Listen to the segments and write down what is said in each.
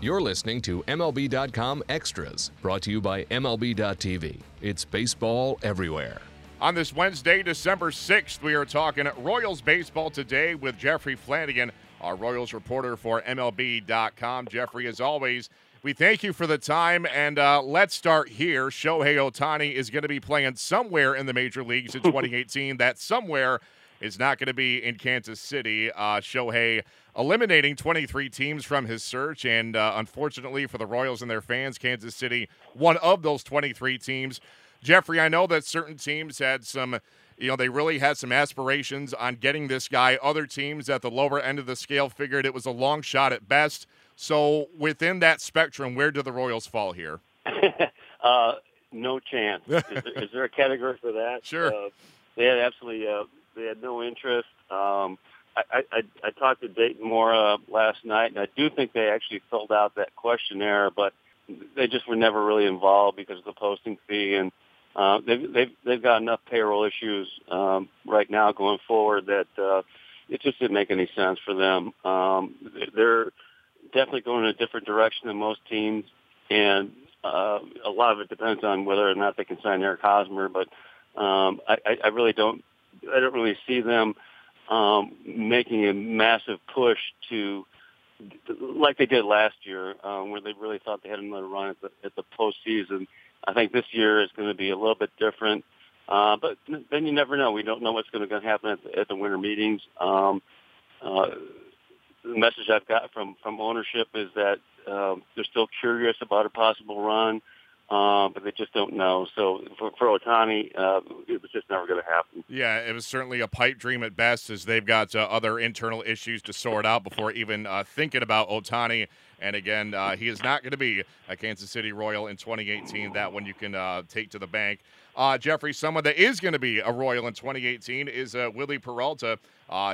You're listening to MLB.com Extras, brought to you by MLB.tv. It's baseball everywhere. On this Wednesday, December 6th, we are talking Royals baseball today with Jeffrey Flanagan, our Royals reporter for MLB.com. Jeffrey, as always, we thank you for the time, and uh, let's start here. Shohei Ohtani is going to be playing somewhere in the major leagues in 2018. that somewhere is not going to be in Kansas City. Uh, Shohei eliminating 23 teams from his search. And uh, unfortunately for the Royals and their fans, Kansas City, one of those 23 teams. Jeffrey, I know that certain teams had some, you know, they really had some aspirations on getting this guy. Other teams at the lower end of the scale figured it was a long shot at best. So within that spectrum, where do the Royals fall here? uh, no chance. Is, is, there a category for that? Sure. Uh, they had absolutely, uh, they had no interest. Um, I, I, I talked to Dayton Moore last night, and I do think they actually filled out that questionnaire, but they just were never really involved because of the posting fee, and uh, they've they've they've got enough payroll issues um, right now going forward that uh, it just didn't make any sense for them. Um, they're definitely going in a different direction than most teams, and uh, a lot of it depends on whether or not they can sign Eric Hosmer. But um, I, I really don't I don't really see them um, making a massive push to, like they did last year, um, where they really thought they had another run at the at the postseason. I think this year is going to be a little bit different. Uh, but then you never know. We don't know what's going to happen at the, at the winter meetings. Um, uh, the message I've got from from ownership is that um, they're still curious about a possible run uh, but they just don't know. So for, for Ohtani, uh, it was just never going to happen. Yeah, it was certainly a pipe dream at best, as they've got uh, other internal issues to sort out before even uh, thinking about Ohtani. And again, uh, he is not going to be a Kansas City Royal in 2018. That one you can uh, take to the bank. Jeffrey, someone that is going to be a Royal in 2018 is Wily Peralta.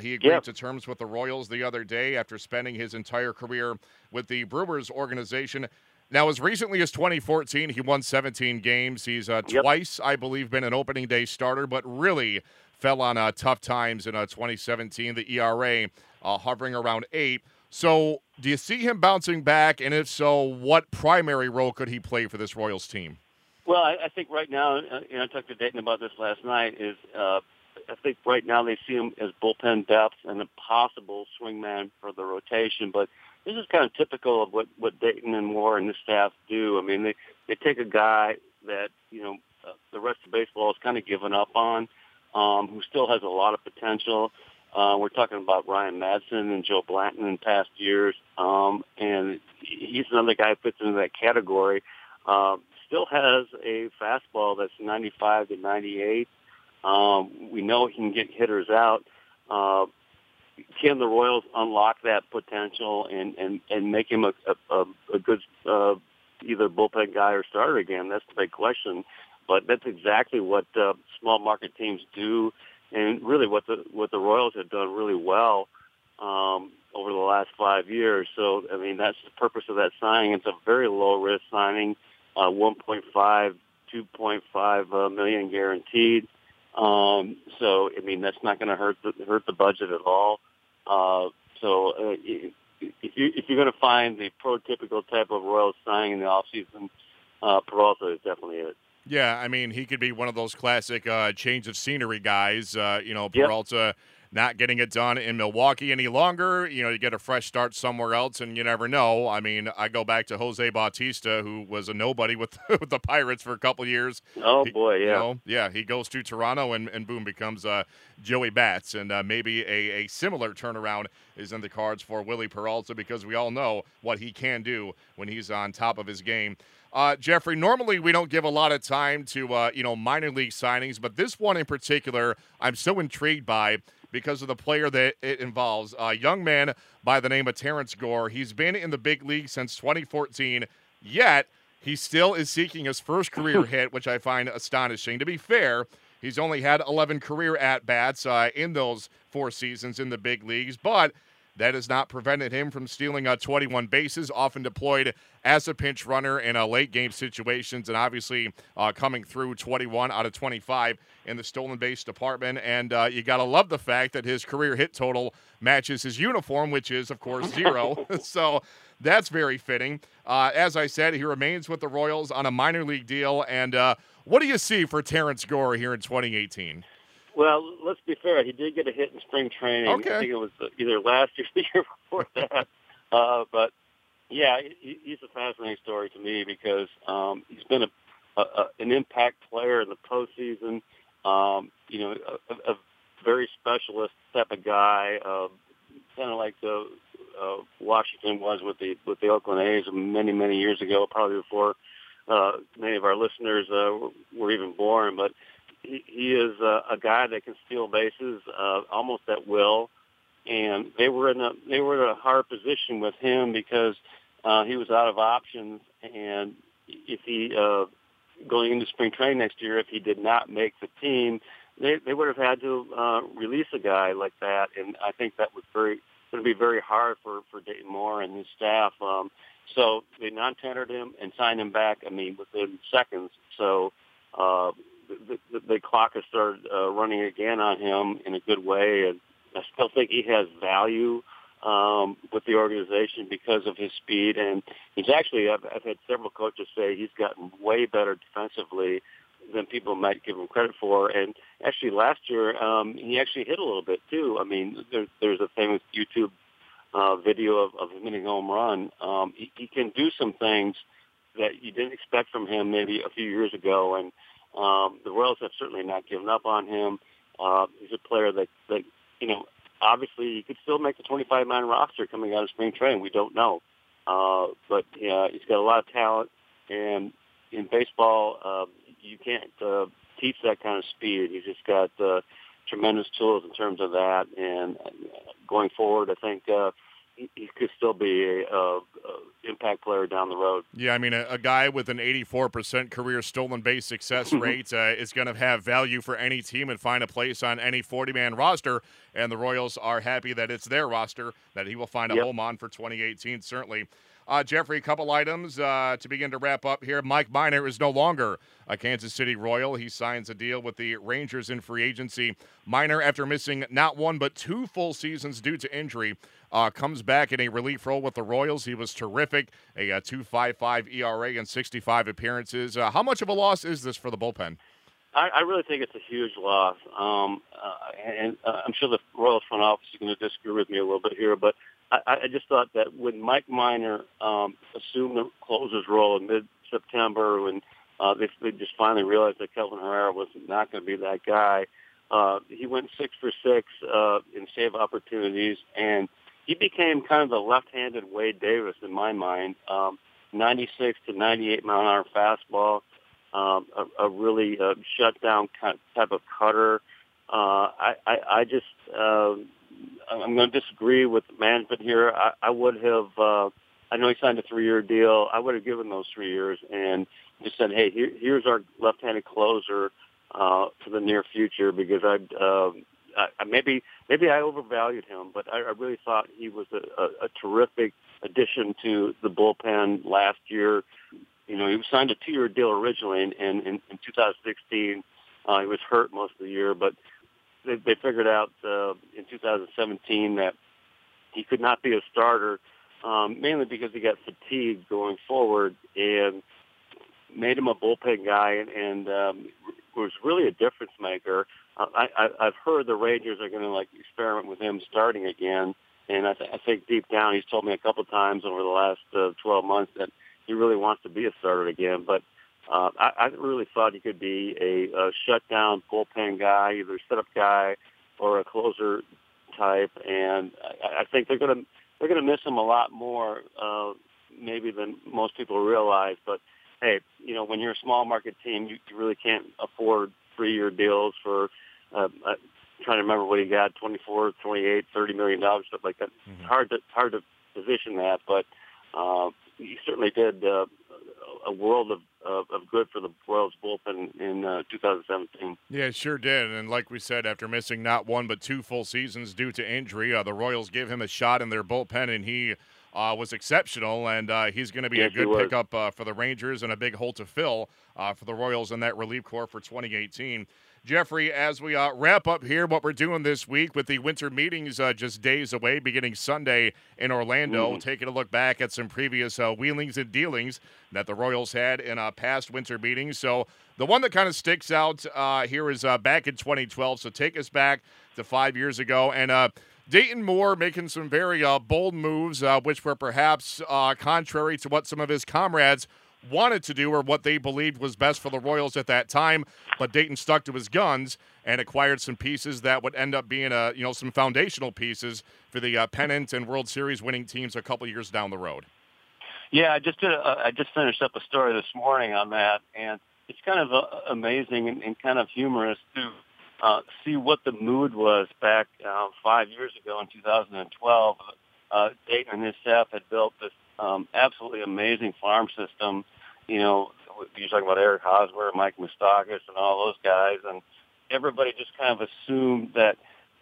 he agreed yep. to terms with the Royals the other day after spending his entire career with the Brewers organization. Now, as recently as 2014, he won 17 games. He's uh, yep. twice, I believe, been an opening day starter, but really fell on uh, tough times in uh, 2017. The ERA uh, hovering around eight. So, do you see him bouncing back? And if so, what primary role could he play for this Royals team? Well, I, I think right now, uh, you know, I talked to Dayton about this last night. Is uh, I think right now they see him as bullpen depth and a possible swingman for the rotation, but this is kind of typical of what what Dayton and Moore and the staff do. I mean, they they take a guy that you know uh, the rest of baseball has kind of given up on, um, who still has a lot of potential. Uh, we're talking about Ryan Madson and Joe Blanton in past years, um, and he's another guy who fits into that category. Uh, still has a fastball that's 95 to 98. Um, we know he can get hitters out. Uh, can the Royals unlock that potential and and and make him a a, a good uh, either bullpen guy or starter again? That's the big question. But that's exactly what uh, small market teams do, and really what the what the Royals have done really well um, over the last five years. So I mean that's the purpose of that signing. It's a very low risk signing, uh, 1.5, 2.5 uh, million guaranteed. Um, so I mean that's not going to hurt the hurt the budget at all. Uh, so uh, if you if you're going to find the prototypical type of Royals signing in the offseason, uh, Peralta is definitely it. Yeah, I mean he could be one of those classic uh, change of scenery guys. Uh, you know, yep. Not getting it done in Milwaukee any longer. You know, you get a fresh start somewhere else, and you never know. I mean, I go back to Jose Bautista, who was a nobody with, with the Pirates for a couple years. Oh he, boy, yeah, you know, yeah. He goes to Toronto, and, and boom, becomes uh, Joey Bats, and uh, maybe a, a similar turnaround is in the cards for Wily Peralta because we all know what he can do when he's on top of his game. Uh, Jeffrey, normally we don't give a lot of time to uh, you know minor league signings, but this one in particular, I'm so intrigued by because of the player that it involves. A young man by the name of Terrence Gore. He's been in the big league since 2014, yet he still is seeking his first career hit, which I find astonishing. To be fair, he's only had 11 career at bats uh, in those four seasons in the big leagues, but That has not prevented him from stealing uh, 21 bases, often deployed as a pinch runner in uh, late game situations, and obviously uh, coming through 21 out of 25 in the stolen base department. And uh, you got to love the fact that his career hit total matches his uniform, which is, of course, zero. so that's very fitting. Uh, as I said, he remains with the Royals on a minor league deal. And uh, what do you see for Terrence Gore here in 2018? Well, let's be fair. He did get a hit in spring training. Okay. I think it was either last year or the year before that. Uh, but yeah, he, he's a fascinating story to me because um, he's been a, a, an impact player in the postseason. Um, you know, a, a very specialist type of guy, uh, kind of like the uh, Washington was with the with the Oakland A's many many years ago, probably before uh, many of our listeners uh, were even born. But he, is a, a guy that can steal bases uh, almost at will, and they were in a they were in a hard position with him because uh, he was out of options, and if he uh, going into spring training next year, if he did not make the team, they they would have had to uh, release a guy like that, and I think that was very to be very hard for for Dayton Moore and his staff. Um, so they non-tendered him and signed him back. I mean, within seconds. So uh, the, the, the clock has started uh, running again on him in a good way, and I still think he has value um, with the organization because of his speed. And he's actually, I've, I've had several coaches say he's gotten way better defensively than people might give him credit for. And actually, last year um, he actually hit a little bit too. I mean, there, there's a famous YouTube uh, video of, of him hitting home run. Um, he, he can do some things that you didn't expect from him maybe a few years ago, and um, the Royals have certainly not given up on him. Uh, he's a player that, that you know, obviously he could still make the 25-man roster coming out of spring training. We don't know, uh, but yeah, he's got a lot of talent, and in baseball, uh, you can't uh, teach that kind of speed. He's just got uh, tremendous tools in terms of that, and uh, going forward, I think. Uh, he could still be a, a, a, impact player down the road. Yeah, I mean, a, a guy with an 84% career stolen base success rate uh, is going to have value for any team and find a place on any 40-man roster. And the Royals are happy that it's their roster that he will find a Yep. home on for 2018. Certainly. Uh, Jeffrey, a couple items uh, to begin to wrap up here. Mike Minor is no longer a Kansas City Royal. He signs a deal with the Rangers in free agency. Minor, after missing not one but two full seasons due to injury, uh, comes back in a relief role with the Royals. He was terrific, a, uh 2.55 ERA and 65 appearances. Uh, how much of a loss is this for the bullpen? I, I really think it's a huge loss, um, uh, and I'm sure the Royals front office is going to disagree with me a little bit here, but I, I just thought that when Mike Minor um, assumed the closer's role in mid-September, when uh, they, they just finally realized that Kelvin Herrera was not going to be that guy, uh, he went six for six uh, in save opportunities, and he became kind of the left-handed Wade Davis in my mind. Um, 96 to 98 mile an hour fastball, um, a, a really uh, shutdown kind type of cutter. Uh, I, I, I just, uh, I'm going to disagree with management here. I, I would have, uh, I know he signed a three-year deal. I would have given those three years and just said, hey, here, here's our left-handed closer uh, for the near future because I'd, I, I maybe maybe I overvalued him, but I, I really thought he was a, a, a terrific addition to the bullpen last year. You know, he was signed a two-year deal originally, and, and in, in 2016 uh, he was hurt most of the year, but they, they figured out uh, in 2017 that he could not be a starter, um, mainly because he got fatigued going forward, and made him a bullpen guy, and, and um, was really a difference maker. Uh, I, I, I've heard the Rangers are going to like experiment with him starting again, and I, th- I think deep down he's told me a couple times over the last uh, 12 months that he really wants to be a starter again. But uh, I, I really thought he could be a, a shutdown bullpen guy, either setup guy or a closer type, and I, I think they're going to they're going to miss him a lot more uh, maybe than most people realize. But hey, you know, when you're a small market team, you, you really can't afford three-year deals for. Uh, uh, trying to remember what he got 24 28 30 million dollars stuff like that Mhm. hard to hard to position that but uh he certainly did uh, a world of, of, of good for the Royals bullpen in uh, 2017. Yeah, it sure did. And like we said, after missing not one but two full seasons due to injury, uh, the Royals gave him a shot in their bullpen, and he uh, was exceptional. And uh, he's going to be yes, a good pickup uh, for the Rangers and a big hole to fill uh, for the Royals in that relief corps for 2018. Jeffrey, as we uh, wrap up here, what we're doing this week with the winter meetings uh, just days away, beginning Sunday in Orlando, mm. taking a look back at some previous uh, wheelings and dealings that the Royals had in uh, past winter meetings. So the one that kind of sticks out uh, here is uh, back in 2012. So take us back to five years ago. And Dayton Moore making some very bold moves, which were perhaps contrary to what some of his comrades wanted to do or what they believed was best for the Royals at that time. But Dayton stuck to his guns and acquired some pieces that would end up being a you know some foundational pieces for the uh, pennant and World Series winning teams a couple years down the road. Yeah, I just did. A, I just finished up a story this morning on that, and it's kind of uh, amazing and, and, kind of humorous to uh, see what the mood was back uh, five years ago in 2012. Uh, Dayton and his staff had built this um, absolutely amazing farm system. You know, you're talking about Eric Hosmer, Mike Moustakas, and all those guys, and everybody just kind of assumed that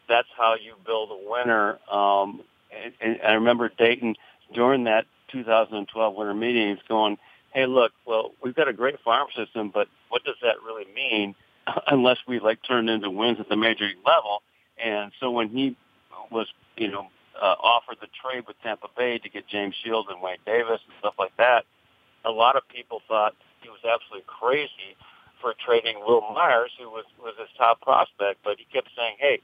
that's how you build a winner. Um, and, and I remember Dayton during that 2012 winter meetings going, "Hey, look, well, we've got a great farm system, but what does that really mean unless we like turn into wins at the major league level?" And so when he was, you know, uh, offered the trade with Tampa Bay to get James Shields and Wade Davis and stuff like that, a lot of people thought he was absolutely crazy for trading Wil Myers, who was was his top prospect. But he kept saying, "Hey,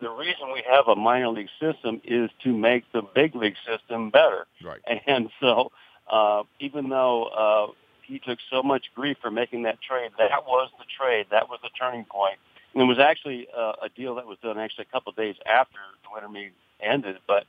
the reason we have a minor league system is to make the big league system better." Right. And so, uh, even though uh, he took so much grief for making that trade, that was the trade. That was the turning point. And it was actually uh, a deal that was done actually a couple of days after the winter meeting ended. But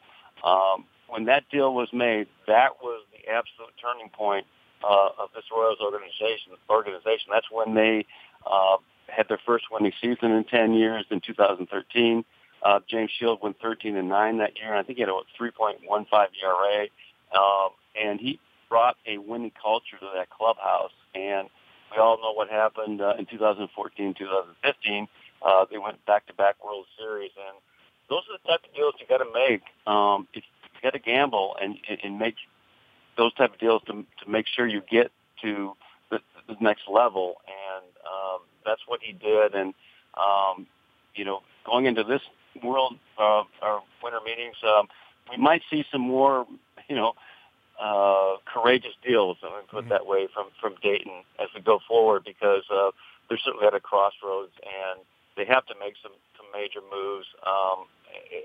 um, when that deal was made, that was the absolute turning point uh, of this Royals organization. Organization. That's when they uh, had their first winning season in 10 years in 2013. Uh, James Shield went 13 and 9 that year, and I think he had a 3.15 ERA. Um, and he brought a winning culture to that clubhouse. And we all know what happened uh, in 2014, 2015. Uh, they went back-to-back World Series, and those are the type of deals you got to make. Um, if you got to gamble and, and make those type of deals to to make sure you get to the, the next level, and um, that's what he did. And um, you know, going into this world uh, our winter meetings, um, we might see some more, you know, uh, courageous deals. Let me put mm-hmm. that way from from Dayton as we go forward because uh, they're certainly at a crossroads and they have to make some some major moves. Um,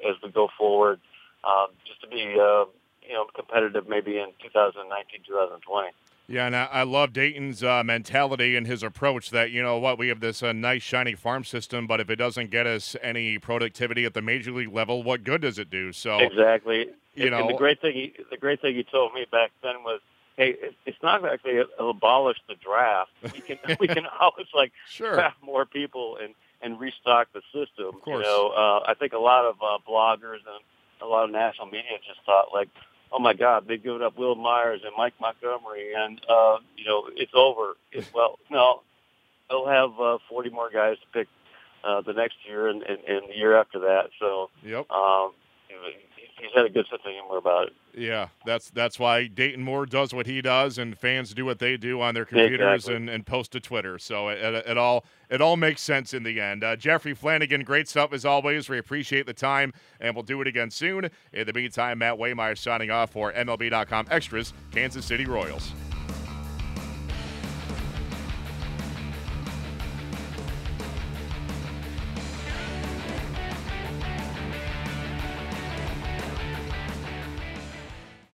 as we go forward, um, just to be uh, you know competitive maybe in 2019, 2020. Yeah, and I, I love Dayton's uh, mentality and his approach that, you know what, we have this uh, nice, shiny farm system, but if it doesn't get us any productivity at the major league level, what good does it do? So Exactly. You and, know, and the great thing he, the great thing he told me back then was, hey, it's not they abolish the draft. We can we can always like sure. draft more people and and restock the system. Of course. You know, uh, I think a lot of uh, bloggers and a lot of national media just thought like, oh my God, they give up Wil Myers and Mike Montgomery, and uh, you know it's over. It, well, no, they'll have uh, 40 more guys to pick uh, the next year and, and, and the year after that. So, yep. Um, he's had a good sense of humor about it. Yeah, that's that's why Dayton Moore does what he does, and fans do what they do on their computers exactly. and, and post to Twitter. So it, it, it, all it all makes sense in the end. Uh, Jeffrey Flanagan, great stuff as always. We appreciate the time, and we'll do it again soon. In the meantime, Matt Waymire signing off for MLB.com Extras, Kansas City Royals.